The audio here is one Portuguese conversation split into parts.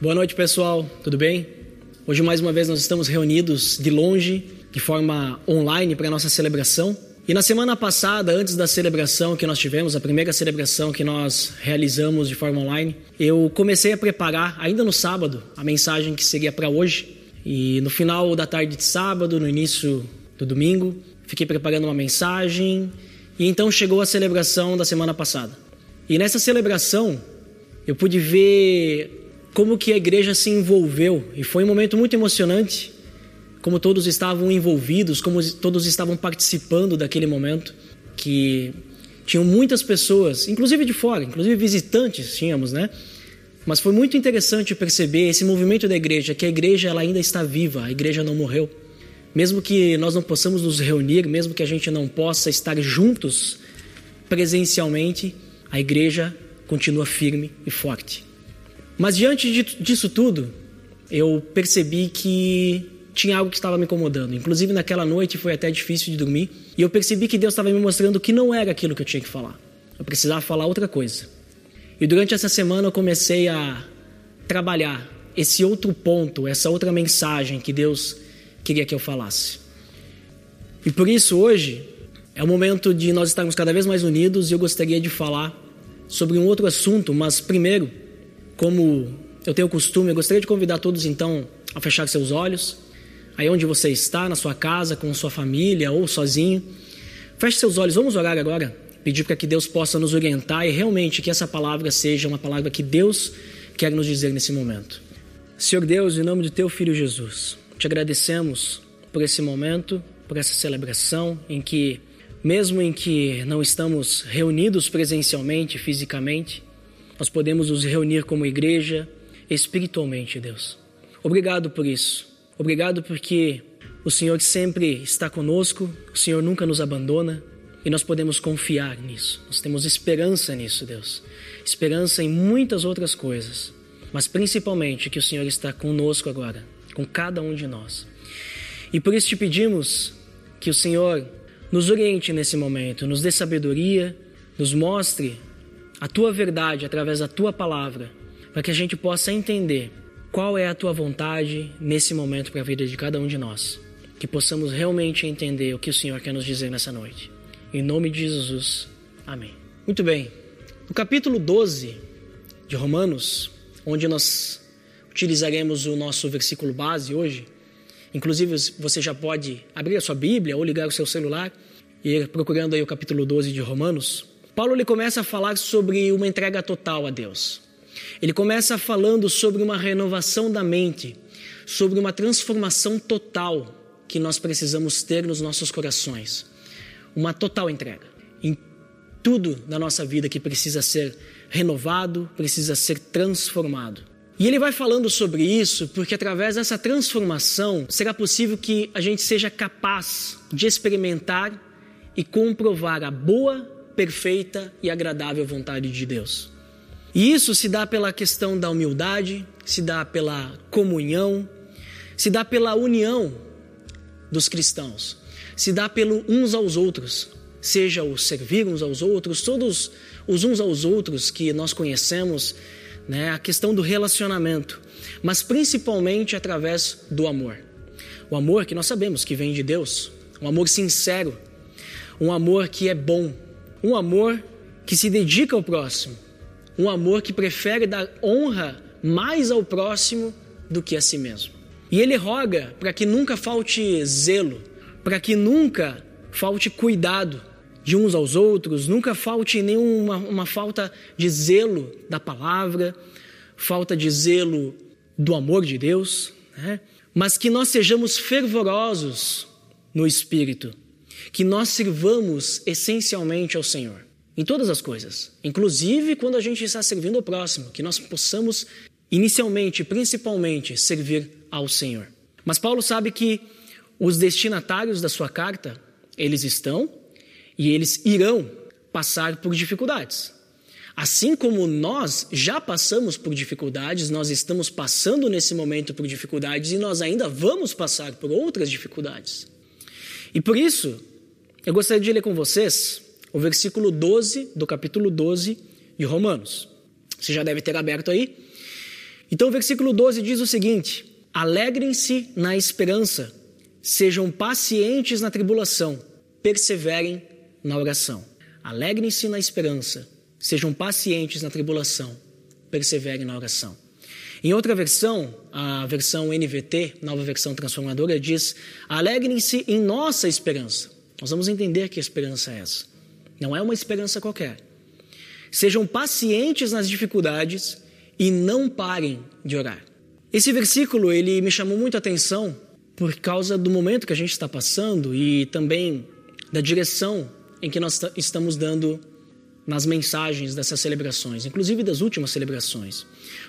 Boa noite, pessoal. Tudo bem? Hoje mais uma vez nós estamos reunidos de longe, de forma online para a nossa celebração. E na semana passada, antes da celebração que nós tivemos, a primeira celebração que nós realizamos de forma online, eu comecei a preparar, ainda no sábado, a mensagem que seria para hoje. E no final da tarde de sábado, no início do domingo, fiquei preparando uma mensagem. E então chegou a celebração da semana passada. E nessa celebração, eu pude ver como que a igreja se envolveu e foi um momento muito emocionante, como todos estavam envolvidos, como todos estavam participando daquele momento, que tinham muitas pessoas, inclusive de fora, inclusive visitantes tínhamos, né? Mas foi muito interessante perceber esse movimento da igreja, que a igreja ela ainda está viva, a igreja não morreu. Mesmo que nós não possamos nos reunir, mesmo que a gente não possa estar juntos presencialmente, a igreja continua firme e forte. Mas diante disso tudo, eu percebi que tinha algo que estava me incomodando. Inclusive naquela noite foi até difícil de dormir. E eu percebi que Deus estava me mostrando que não era aquilo que eu tinha que falar. Eu precisava falar outra coisa. E durante essa semana eu comecei a trabalhar esse outro ponto, essa outra mensagem que Deus queria que eu falasse. E por isso hoje é o momento de nós estarmos cada vez mais unidos e eu gostaria de falar sobre um outro assunto, mas primeiro como eu tenho o costume, eu gostaria de convidar todos então a fechar seus olhos. Aí onde você está, na sua casa, com sua família ou sozinho. Feche seus olhos, vamos orar agora. Pedir para que Deus possa nos orientar e realmente que essa palavra seja uma palavra que Deus quer nos dizer nesse momento. Senhor Deus, em nome de teu filho Jesus, te agradecemos por esse momento, por essa celebração em que, mesmo em que não estamos reunidos presencialmente, fisicamente, nós podemos nos reunir como igreja espiritualmente, Deus. Obrigado por isso. Obrigado porque o Senhor sempre está conosco, o Senhor nunca nos abandona e nós podemos confiar nisso. Nós temos esperança nisso, Deus. Esperança em muitas outras coisas, mas principalmente que o Senhor está conosco agora, com cada um de nós. E por isso te pedimos que o Senhor nos oriente nesse momento, nos dê sabedoria, nos mostre a tua verdade através da tua palavra, para que a gente possa entender qual é a tua vontade nesse momento para a vida de cada um de nós. Que possamos realmente entender o que o Senhor quer nos dizer nessa noite. Em nome de Jesus. Amém. Muito bem. No capítulo 12 de Romanos, onde nós utilizaremos o nosso versículo base hoje, inclusive você já pode abrir a sua Bíblia ou ligar o seu celular e ir procurando aí o capítulo 12 de Romanos. Paulo ele começa a falar sobre uma entrega total a Deus. Ele começa falando sobre uma renovação da mente, sobre uma transformação total que nós precisamos ter nos nossos corações. Uma total entrega em tudo na nossa vida que precisa ser renovado, precisa ser transformado. E ele vai falando sobre isso porque através dessa transformação será possível que a gente seja capaz de experimentar e comprovar a boa, perfeita e agradável vontade de Deus. E isso se dá pela questão da humildade, se dá pela comunhão, se dá pela união dos cristãos, se dá pelo uns aos outros, seja o servir uns aos outros, todos os uns aos outros que nós conhecemos, né, a questão do relacionamento, mas principalmente através do amor. O amor que nós sabemos que vem de Deus, um amor sincero, um amor que é bom, um amor que se dedica ao próximo. Um amor que prefere dar honra mais ao próximo do que a si mesmo. E ele roga para que nunca falte zelo, para que nunca falte cuidado de uns aos outros, nunca falte nenhuma uma falta de zelo da palavra, falta de zelo do amor de Deus, né? mas que nós sejamos fervorosos no espírito, que nós sirvamos essencialmente ao Senhor em todas as coisas, inclusive quando a gente está servindo ao próximo, que nós possamos inicialmente, principalmente, servir ao Senhor. Mas Paulo sabe que os destinatários da sua carta, eles estão e eles irão passar por dificuldades. Assim como nós já passamos por dificuldades, nós estamos passando nesse momento por dificuldades e nós ainda vamos passar por outras dificuldades. E por isso, eu gostaria de ler com vocês o versículo 12 do capítulo 12 de Romanos. Você já deve ter aberto aí. Então o versículo 12 diz o seguinte: Alegrem-se na esperança, sejam pacientes na tribulação, perseverem na oração. Alegrem-se na esperança, sejam pacientes na tribulação, perseverem na oração. Em outra versão, a versão NVT, nova versão transformadora, diz: Alegrem-se em nossa esperança. Nós vamos entender que esperança é essa. Não é uma esperança qualquer. Sejam pacientes nas dificuldades e não parem de orar. Esse versículo ele me chamou muito a atenção por causa do momento que a gente está passando e também da direção em que nós estamos dando nas mensagens dessas celebrações, inclusive das últimas celebrações.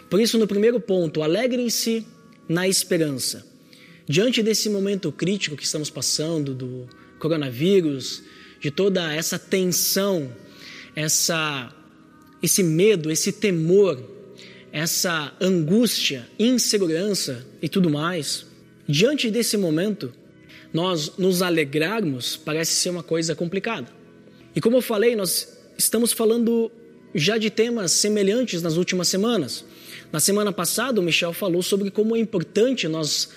Por isso, no primeiro ponto, alegrem-se na esperança. Diante desse momento crítico que estamos passando, do coronavírus, de toda essa tensão, essa, esse medo, esse temor essa angústia, insegurança e tudo mais, diante desse momento, nós nos alegrarmos parece ser uma coisa complicada. E como eu falei, nós estamos falando já de temas semelhantes nas últimas semanas. Na semana passada, o Michel falou sobre como é importante nós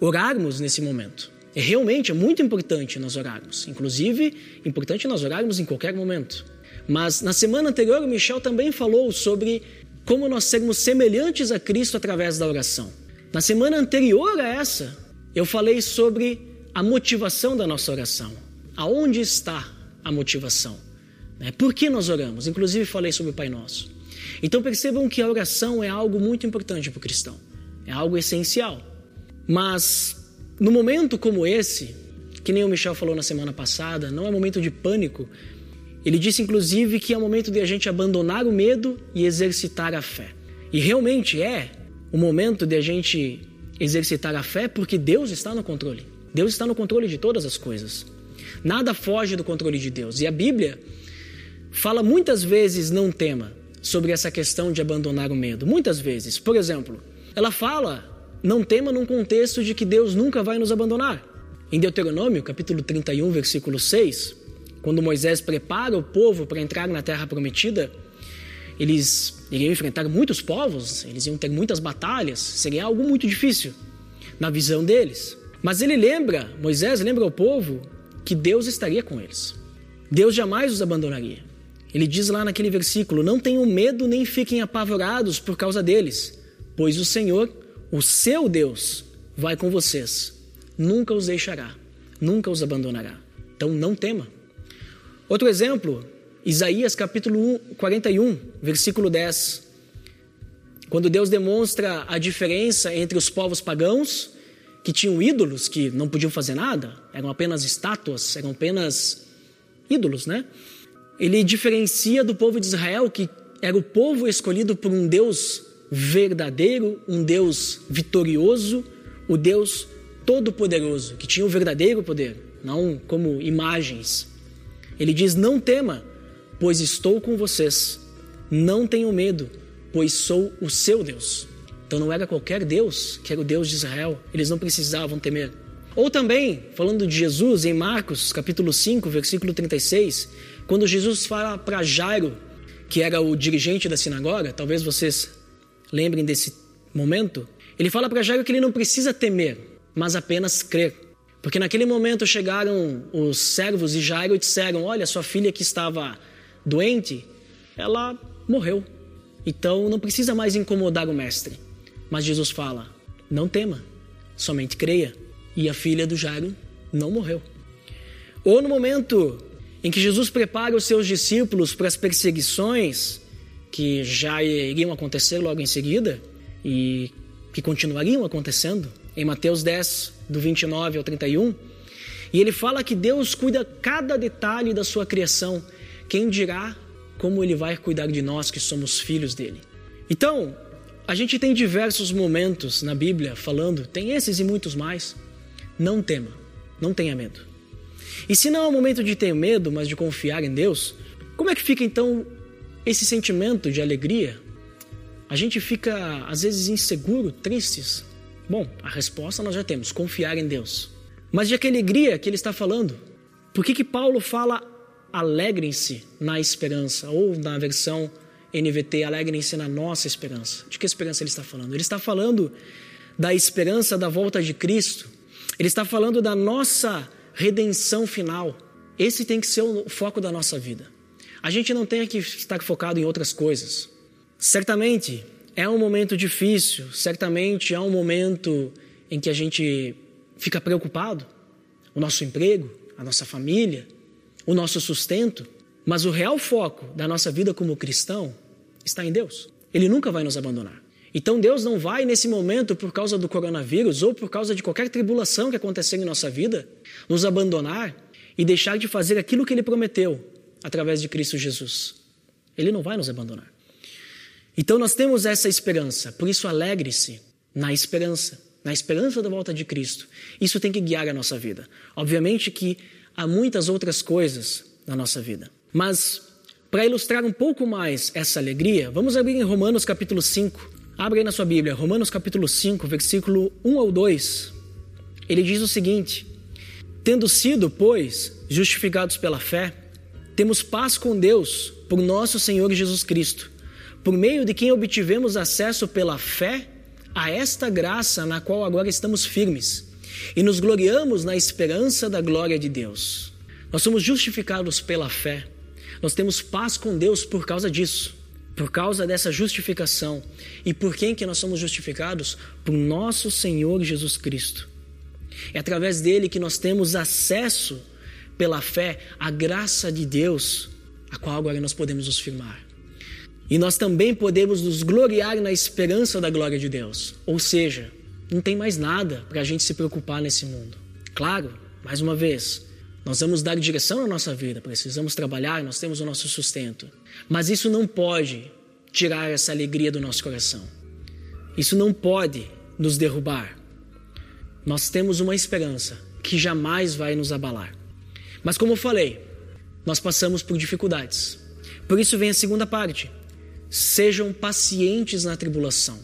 orarmos nesse momento. É realmente é muito importante nós orarmos. Inclusive, importante nós orarmos em qualquer momento. Mas na semana anterior, o Michel também falou sobre como nós sermos semelhantes a Cristo através da oração. Na semana anterior a essa, eu falei sobre a motivação da nossa oração. Aonde está a motivação? Né? Por que nós oramos? Inclusive falei sobre o Pai Nosso. Então percebam que a oração é algo muito importante para o cristão, é algo essencial. Mas no momento como esse, que nem o Michel falou na semana passada, não é momento de pânico, ele disse inclusive que é o momento de a gente abandonar o medo e exercitar a fé. E realmente é o momento de a gente exercitar a fé porque Deus está no controle. Deus está no controle de todas as coisas. Nada foge do controle de Deus. E a Bíblia fala muitas vezes não tema sobre essa questão de abandonar o medo. Muitas vezes. Por exemplo, ela fala não tema num contexto de que Deus nunca vai nos abandonar. Em Deuteronômio, capítulo 31, versículo 6, quando Moisés prepara o povo para entrar na terra prometida, eles iriam enfrentar muitos povos, eles iam ter muitas batalhas, seria algo muito difícil na visão deles. Mas ele lembra, Moisés lembra ao povo que Deus estaria com eles. Deus jamais os abandonaria. Ele diz lá naquele versículo: Não tenham medo nem fiquem apavorados por causa deles, pois o Senhor, o seu Deus, vai com vocês, nunca os deixará, nunca os abandonará. Então não tema. Outro exemplo, Isaías capítulo 41, versículo 10. Quando Deus demonstra a diferença entre os povos pagãos, que tinham ídolos que não podiam fazer nada, eram apenas estátuas, eram apenas ídolos, né? Ele diferencia do povo de Israel, que era o povo escolhido por um Deus verdadeiro, um Deus vitorioso, o Deus todo-poderoso, que tinha o verdadeiro poder, não como imagens. Ele diz: Não tema, pois estou com vocês. Não tenham medo, pois sou o seu Deus. Então não era qualquer Deus que era o Deus de Israel, eles não precisavam temer. Ou também, falando de Jesus, em Marcos capítulo 5, versículo 36, quando Jesus fala para Jairo, que era o dirigente da sinagoga, talvez vocês lembrem desse momento, ele fala para Jairo que ele não precisa temer, mas apenas crer. Porque naquele momento chegaram os servos de Jairo e disseram: Olha, sua filha que estava doente, ela morreu. Então não precisa mais incomodar o mestre. Mas Jesus fala: Não tema, somente creia. E a filha do Jairo não morreu. Ou no momento em que Jesus prepara os seus discípulos para as perseguições que já iriam acontecer logo em seguida e que continuariam acontecendo, em Mateus 10, do 29 ao 31, e ele fala que Deus cuida cada detalhe da sua criação. Quem dirá como ele vai cuidar de nós que somos filhos dele? Então, a gente tem diversos momentos na Bíblia falando, tem esses e muitos mais. Não tema, não tenha medo. E se não é o momento de ter medo, mas de confiar em Deus, como é que fica então esse sentimento de alegria? A gente fica às vezes inseguro, tristes, Bom, a resposta nós já temos: confiar em Deus. Mas de que alegria que ele está falando? Por que, que Paulo fala alegrem-se na esperança? Ou na versão NVT, alegrem-se na nossa esperança. De que esperança ele está falando? Ele está falando da esperança da volta de Cristo. Ele está falando da nossa redenção final. Esse tem que ser o foco da nossa vida. A gente não tem que estar focado em outras coisas. Certamente é um momento difícil, certamente é um momento em que a gente fica preocupado, o nosso emprego, a nossa família, o nosso sustento, mas o real foco da nossa vida como cristão está em Deus. Ele nunca vai nos abandonar. Então Deus não vai nesse momento, por causa do coronavírus ou por causa de qualquer tribulação que acontecer em nossa vida, nos abandonar e deixar de fazer aquilo que Ele prometeu através de Cristo Jesus. Ele não vai nos abandonar. Então nós temos essa esperança, por isso alegre-se na esperança, na esperança da volta de Cristo. Isso tem que guiar a nossa vida. Obviamente que há muitas outras coisas na nossa vida. Mas, para ilustrar um pouco mais essa alegria, vamos abrir em Romanos capítulo 5. Abre aí na sua Bíblia, Romanos capítulo 5, versículo 1 ao 2. Ele diz o seguinte: Tendo sido, pois, justificados pela fé, temos paz com Deus por nosso Senhor Jesus Cristo, por meio de quem obtivemos acesso pela fé a esta graça na qual agora estamos firmes e nos gloriamos na esperança da glória de Deus. Nós somos justificados pela fé nós temos paz com Deus por causa disso, por causa dessa justificação. E por quem que nós somos justificados? Por nosso Senhor Jesus Cristo. É através dele que nós temos acesso pela fé à graça de Deus, a qual agora nós podemos nos firmar. E nós também podemos nos gloriar na esperança da glória de Deus. Ou seja, não tem mais nada para a gente se preocupar nesse mundo. Claro, mais uma vez, nós vamos dar direção à nossa vida, precisamos trabalhar, nós temos o nosso sustento. Mas isso não pode tirar essa alegria do nosso coração. Isso não pode nos derrubar. Nós temos uma esperança que jamais vai nos abalar. Mas como eu falei, nós passamos por dificuldades. Por isso vem a segunda parte. Sejam pacientes na tribulação.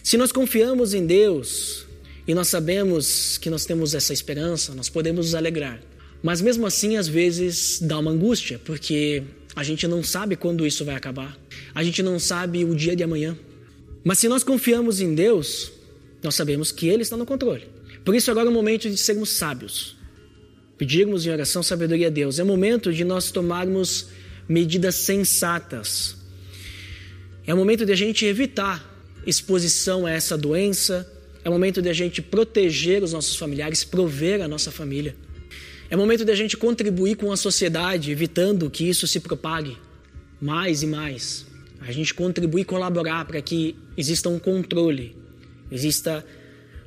Se nós confiamos em Deus e nós sabemos que nós temos essa esperança, nós podemos nos alegrar. Mas mesmo assim, às vezes dá uma angústia, porque a gente não sabe quando isso vai acabar. A gente não sabe o dia de amanhã. Mas se nós confiamos em Deus, nós sabemos que Ele está no controle. Por isso, agora é o momento de sermos sábios. Pedirmos em oração sabedoria a Deus. É momento de nós tomarmos medidas sensatas. É momento de a gente evitar exposição a essa doença. É momento de a gente proteger os nossos familiares, prover a nossa família. É momento de a gente contribuir com a sociedade, evitando que isso se propague mais e mais. A gente contribuir e colaborar para que exista um controle, exista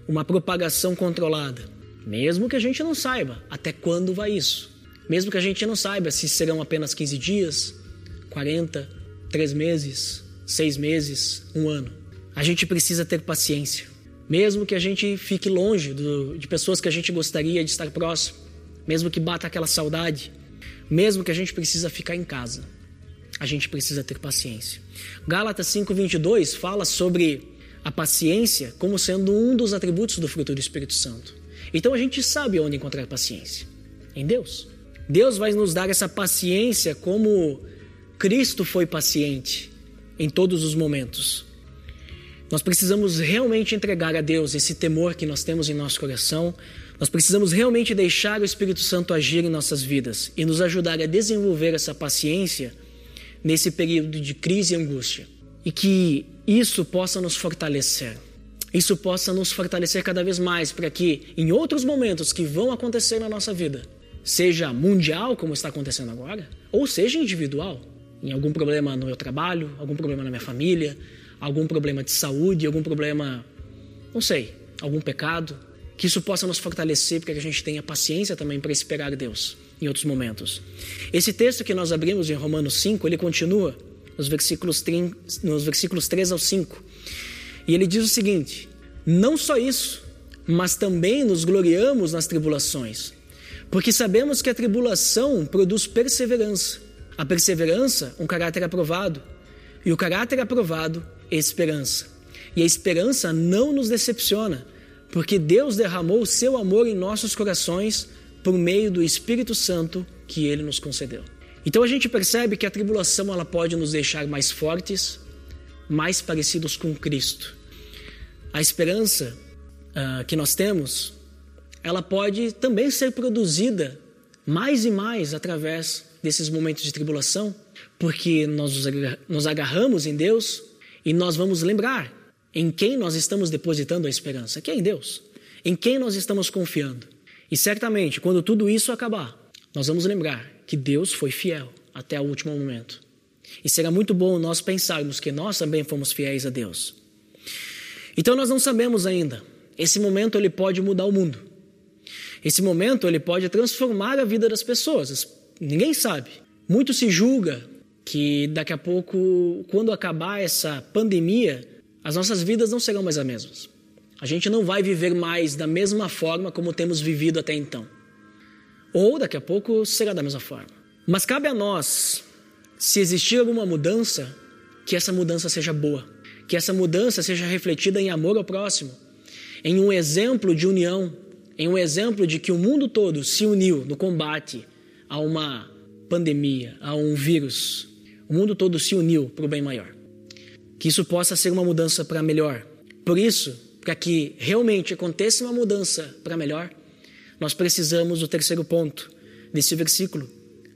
uma propagação controlada. Mesmo que a gente não saiba até quando vai isso. Mesmo que a gente não saiba se serão apenas 15 dias, 40, 3 meses, 6 meses, um ano. A gente precisa ter paciência. Mesmo que a gente fique longe do, de pessoas que a gente gostaria de estar próximo mesmo que bata aquela saudade, mesmo que a gente precisa ficar em casa, a gente precisa ter paciência. Gálatas 5:22 fala sobre a paciência como sendo um dos atributos do fruto do Espírito Santo. Então a gente sabe onde encontrar paciência, em Deus. Deus vai nos dar essa paciência como Cristo foi paciente em todos os momentos. Nós precisamos realmente entregar a Deus esse temor que nós temos em nosso coração, nós precisamos realmente deixar o Espírito Santo agir em nossas vidas e nos ajudar a desenvolver essa paciência nesse período de crise e angústia. E que isso possa nos fortalecer. Isso possa nos fortalecer cada vez mais para que em outros momentos que vão acontecer na nossa vida, seja mundial, como está acontecendo agora, ou seja individual, em algum problema no meu trabalho, algum problema na minha família, algum problema de saúde, algum problema, não sei, algum pecado, que isso possa nos fortalecer para que a gente tenha paciência também para esperar Deus em outros momentos. Esse texto que nós abrimos em Romanos 5, ele continua nos versículos, 3, nos versículos 3 ao 5. E ele diz o seguinte: Não só isso, mas também nos gloriamos nas tribulações, porque sabemos que a tribulação produz perseverança. A perseverança, um caráter aprovado, e o caráter aprovado, esperança. E a esperança não nos decepciona, porque Deus derramou o seu amor em nossos corações por meio do Espírito Santo que ele nos concedeu. Então a gente percebe que a tribulação ela pode nos deixar mais fortes, mais parecidos com Cristo. A esperança uh, que nós temos, ela pode também ser produzida mais e mais através desses momentos de tribulação, porque nós nos agarramos em Deus e nós vamos lembrar em quem nós estamos depositando a esperança, que é em Deus, em quem nós estamos confiando. E certamente, quando tudo isso acabar, nós vamos lembrar que Deus foi fiel até o último momento. E será muito bom nós pensarmos que nós também fomos fiéis a Deus. Então nós não sabemos ainda. Esse momento ele pode mudar o mundo. Esse momento ele pode transformar a vida das pessoas. Ninguém sabe. Muito se julga que daqui a pouco, quando acabar essa pandemia, as nossas vidas não serão mais as mesmas. A gente não vai viver mais da mesma forma como temos vivido até então. Ou daqui a pouco será da mesma forma. Mas cabe a nós, se existir alguma mudança, que essa mudança seja boa, que essa mudança seja refletida em amor ao próximo, em um exemplo de união, em um exemplo de que o mundo todo se uniu no combate a uma pandemia, a um vírus. O mundo todo se uniu para o bem maior. Que isso possa ser uma mudança para melhor. Por isso, para que realmente aconteça uma mudança para melhor, nós precisamos do terceiro ponto desse versículo: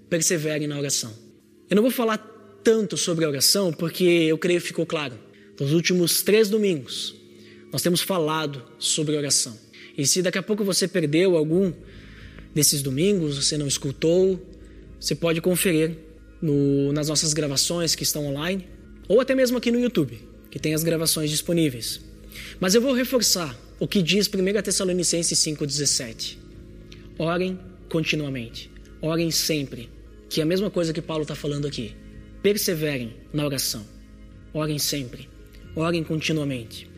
persevere na oração. Eu não vou falar tanto sobre a oração porque eu creio que ficou claro. Nos últimos três domingos, nós temos falado sobre oração. E se daqui a pouco você perdeu algum desses domingos, você não escutou, você pode conferir no, nas nossas gravações que estão online, ou até mesmo aqui no YouTube, que tem as gravações disponíveis. Mas eu vou reforçar o que diz 1 Tessalonicenses 5,17. Orem continuamente, orem sempre, que é a mesma coisa que Paulo está falando aqui. Perseverem na oração, orem sempre, orem continuamente.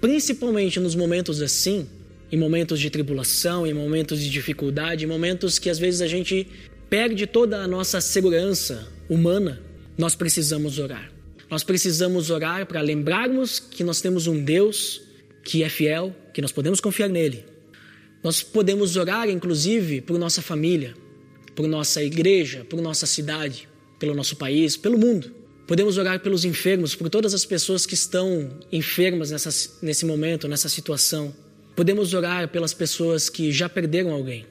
Principalmente nos momentos assim, em momentos de tribulação, em momentos de dificuldade, em momentos que às vezes a gente perde toda a nossa segurança humana, nós precisamos orar. Nós precisamos orar para lembrarmos que nós temos um Deus que é fiel, que nós podemos confiar nele. Nós podemos orar, inclusive, por nossa família, por nossa igreja, por nossa cidade, pelo nosso país, pelo mundo. Podemos orar pelos enfermos, por todas as pessoas que estão enfermas nessa, nesse momento, nessa situação. Podemos orar pelas pessoas que já perderam alguém.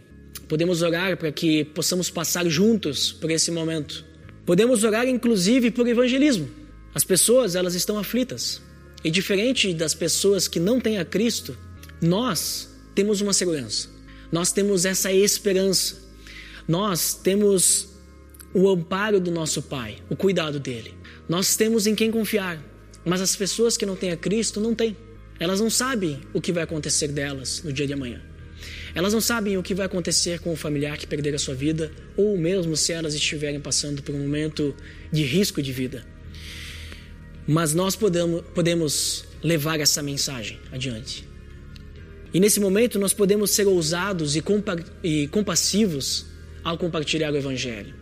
Podemos orar para que possamos passar juntos por esse momento. Podemos orar inclusive por evangelismo. As pessoas, elas estão aflitas. E diferente das pessoas que não têm a Cristo, nós temos uma segurança. Nós temos essa esperança. Nós temos o amparo do nosso Pai, o cuidado dele. Nós temos em quem confiar. Mas as pessoas que não têm a Cristo não têm. Elas não sabem o que vai acontecer delas no dia de amanhã. Elas não sabem o que vai acontecer com o familiar que perder a sua vida, ou mesmo se elas estiverem passando por um momento de risco de vida. Mas nós podemos, levar essa mensagem adiante. E nesse momento nós podemos ser ousados e, compa e compassivos ao compartilhar o Evangelho.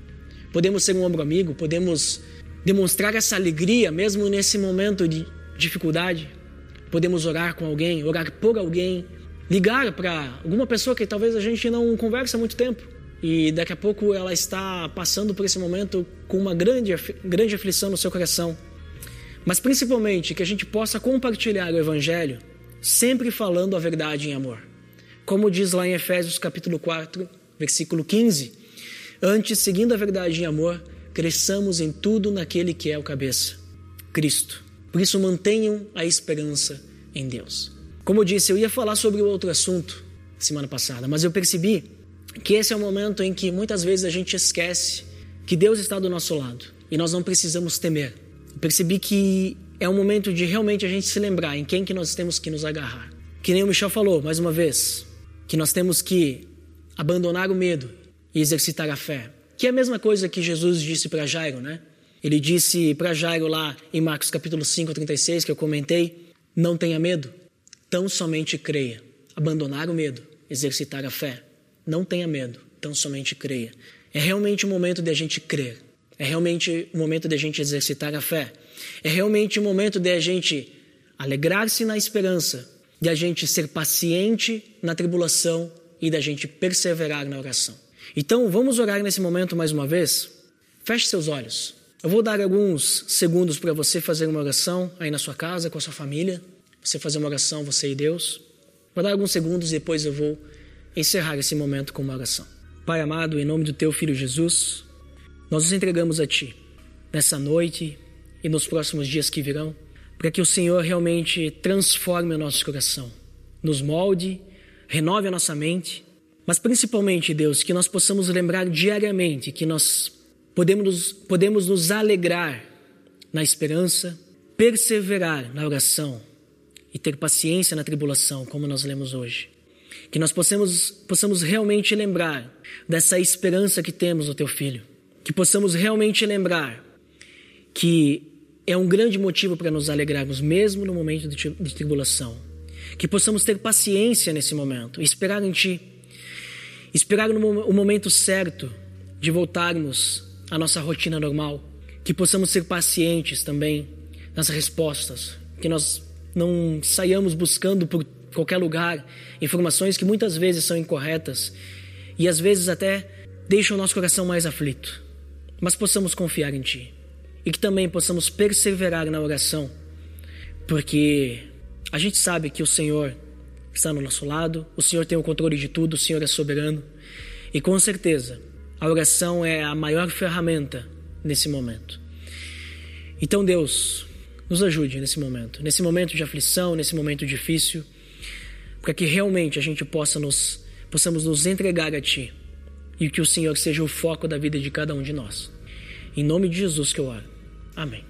Podemos ser um ombro amigo, podemos demonstrar essa alegria mesmo nesse momento de dificuldade podemos orar com alguém, orar por alguém, ligar para alguma pessoa que talvez a gente não conversa há muito tempo e daqui a pouco ela está passando por esse momento com uma grande, grande aflição no seu coração. Mas principalmente que a gente possa compartilhar o Evangelho sempre falando a verdade em amor. Como diz lá em Efésios capítulo 4, versículo 15: Antes, seguindo a verdade em amor, cresçamos em tudo naquele que é o cabeça, Cristo. Por isso, mantenham a esperança em Deus. Como eu disse, eu ia falar sobre outro assunto semana passada, mas eu percebi que esse é o momento em que muitas vezes a gente esquece que Deus está do nosso lado e nós não precisamos temer. Eu percebi que é o momento de realmente a gente se lembrar em quem que nós temos que nos agarrar. Que nem o Michel falou, mais uma vez, que nós temos que abandonar o medo e exercitar a fé. Que é a mesma coisa que Jesus disse para Jairo, né? Ele disse para Jairo lá em Marcos capítulo 5, 36, que eu comentei: Não tenha medo, tão somente creia. Abandonar o medo, exercitar a fé. Não tenha medo, tão somente creia. É realmente o momento de a gente crer. É realmente o momento de a gente exercitar a fé. É realmente o momento de a gente alegrar-se na esperança, de a gente ser paciente na tribulação e da gente perseverar na oração. Então, vamos orar nesse momento mais uma vez Feche seus olhos. Eu vou dar alguns segundos para você fazer uma oração aí na sua casa, com a sua família. Você fazer uma oração, você e Deus. Vou dar alguns segundos e depois eu vou encerrar esse momento com uma oração. Pai amado, em nome do teu filho Jesus, nós nos entregamos a ti nessa noite e nos próximos dias que virão, para que o Senhor realmente transforme o nosso coração, nos molde, renove a nossa mente, mas principalmente, Deus, que nós possamos lembrar diariamente que nós podemos, podemos nos alegrar na esperança, perseverar na oração e ter paciência na tribulação, como nós lemos hoje. Que nós possamos, possamos realmente lembrar dessa esperança que temos no Teu Filho. Que possamos realmente lembrar que é um grande motivo para nos alegrarmos, mesmo no momento de, de tribulação. Que possamos ter paciência nesse momento, esperar em Ti. Esperar o momento certo de voltarmos à nossa rotina normal. Que possamos ser pacientes também nas respostas. Que nós não saiamos buscando por qualquer lugar informações que muitas vezes são incorretas e às vezes até deixam o nosso coração mais aflito. Mas possamos confiar em Ti e que também possamos perseverar na oração, porque a gente sabe que o Senhor está no nosso lado, o Senhor tem o controle de tudo, o Senhor é soberano e com certeza a oração é a maior ferramenta nesse momento. Então, Deus, nos ajude nesse momento, nesse momento de aflição, nesse momento difícil, para que realmente a gente possa nos, possamos nos entregar a Ti e que o Senhor seja o foco da vida de cada um de nós. Em nome de Jesus que eu oro. Amém.